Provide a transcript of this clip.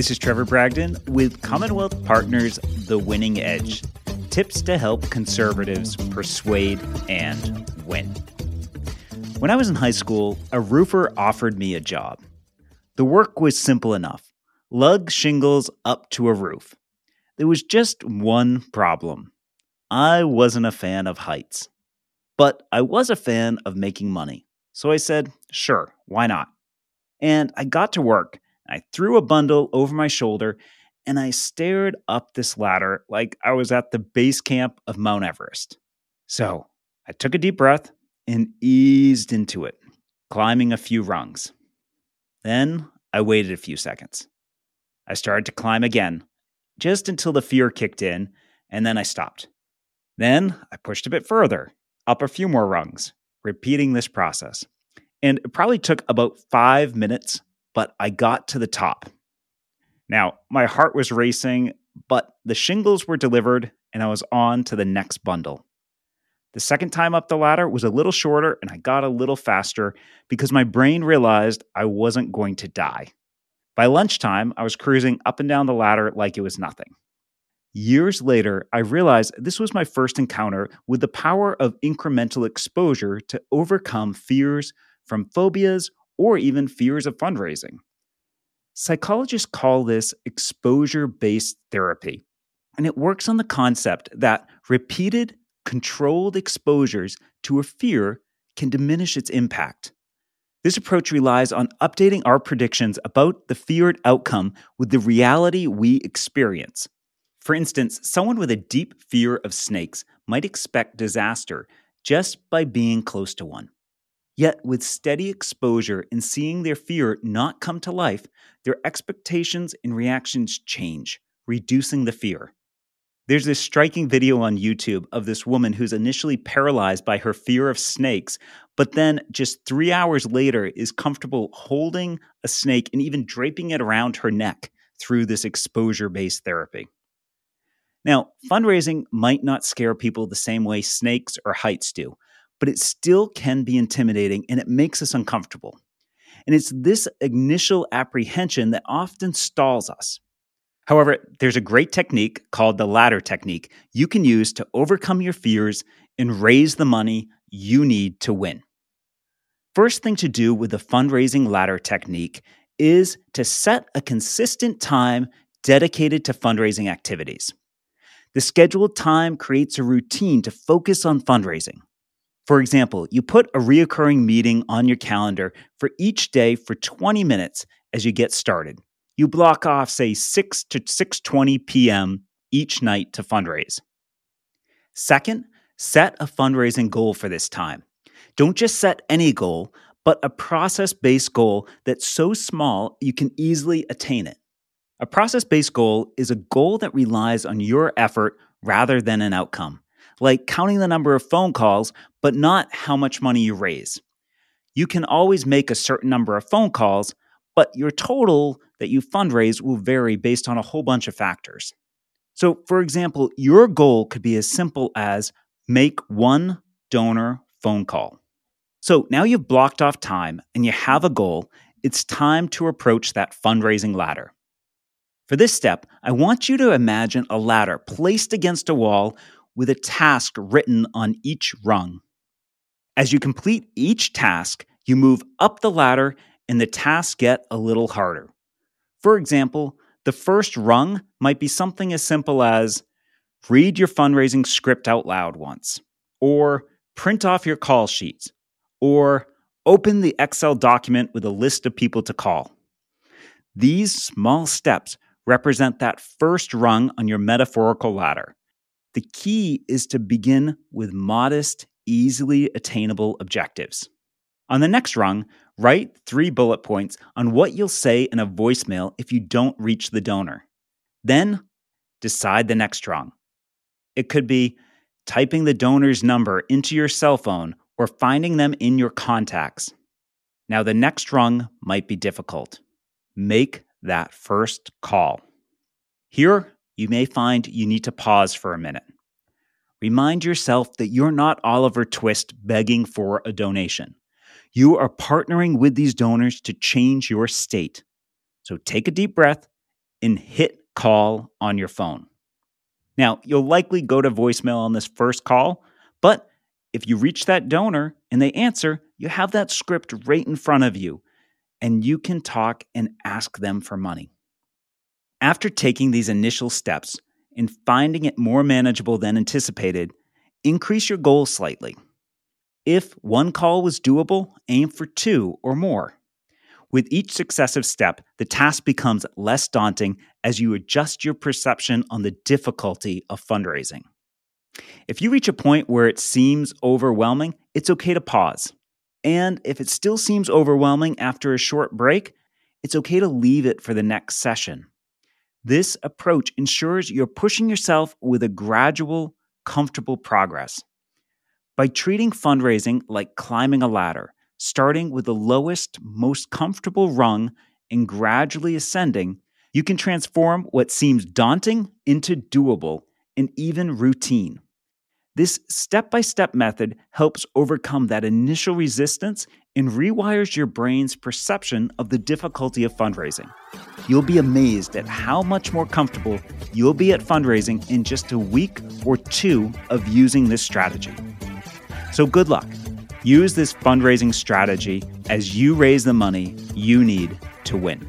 This is Trevor Bragdon with Commonwealth Partners The Winning Edge tips to help conservatives persuade and win. When I was in high school, a roofer offered me a job. The work was simple enough lug shingles up to a roof. There was just one problem I wasn't a fan of heights. But I was a fan of making money. So I said, sure, why not? And I got to work. I threw a bundle over my shoulder and I stared up this ladder like I was at the base camp of Mount Everest. So I took a deep breath and eased into it, climbing a few rungs. Then I waited a few seconds. I started to climb again, just until the fear kicked in, and then I stopped. Then I pushed a bit further, up a few more rungs, repeating this process. And it probably took about five minutes, but I got to the top. Now, my heart was racing, but the shingles were delivered and I was on to the next bundle. The second time up the ladder was a little shorter and I got a little faster because my brain realized I wasn't going to die. By lunchtime, I was cruising up and down the ladder like it was nothing. Years later, I realized this was my first encounter with the power of incremental exposure to overcome fears from phobias or even fears of fundraising. Psychologists call this exposure based therapy, and it works on the concept that repeated, controlled exposures to a fear can diminish its impact. This approach relies on updating our predictions about the feared outcome with the reality we experience. For instance, someone with a deep fear of snakes might expect disaster just by being close to one. Yet, with steady exposure and seeing their fear not come to life, their expectations and reactions change, reducing the fear. There's this striking video on YouTube of this woman who's initially paralyzed by her fear of snakes, but then just three hours later is comfortable holding a snake and even draping it around her neck through this exposure based therapy. Now, fundraising might not scare people the same way snakes or heights do, but it still can be intimidating and it makes us uncomfortable. And it's this initial apprehension that often stalls us. However, there's a great technique called the ladder technique you can use to overcome your fears and raise the money you need to win. First thing to do with the fundraising ladder technique is to set a consistent time dedicated to fundraising activities. The scheduled time creates a routine to focus on fundraising. For example, you put a reoccurring meeting on your calendar for each day for 20 minutes as you get started. You block off say 6 to 6:20 p.m. each night to fundraise. Second, set a fundraising goal for this time. Don't just set any goal, but a process-based goal that's so small you can easily attain it. A process based goal is a goal that relies on your effort rather than an outcome like counting the number of phone calls, but not how much money you raise. You can always make a certain number of phone calls, but your total that you fundraise will vary based on a whole bunch of factors. So, for example, your goal could be as simple as make one donor phone call. So now you've blocked off time and you have a goal, it's time to approach that fundraising ladder. For this step, I want you to imagine a ladder placed against a wall with a task written on each rung. As you complete each task, you move up the ladder and the tasks get a little harder. For example, the first rung might be something as simple as read your fundraising script out loud once, or print off your call sheets, or open the Excel document with a list of people to call. These small steps represent that first rung on your metaphorical ladder. The key is to begin with modest, easily attainable objectives. On the next rung, write three bullet points on what you'll say in a voicemail if you don't reach the donor. Then decide the next rung. It could be typing the donor's number into your cell phone or finding them in your contacts. Now, the next rung might be difficult. Make that first call. Here, you may find you need to pause for a minute. Remind yourself that you're not Oliver Twist begging for a donation. You are partnering with these donors to change your state. So take a deep breath and hit call on your phone. Now, you'll likely go to voicemail on this first call, but if you reach that donor and they answer, you have that script right in front of you and you can talk and ask them for money. After taking these initial steps and finding it more manageable than anticipated, increase your goal slightly. If one call was doable, aim for two or more. With each successive step, the task becomes less daunting as you adjust your perception on the difficulty of fundraising. If you reach a point where it seems overwhelming, it's okay to pause. And if it still seems overwhelming after a short break, it's okay to leave it for the next session. This approach ensures you're pushing yourself with a gradual, comfortable progress. By treating fundraising like climbing a ladder, starting with the lowest, most comfortable rung and gradually ascending, you can transform what seems daunting into doable and even routine. This step by step method helps overcome that initial resistance and rewires your brain's perception of the difficulty of fundraising. You'll be amazed at how much more comfortable you'll be at fundraising in just a week or two of using this strategy. So, good luck. Use this fundraising strategy as you raise the money you need to win.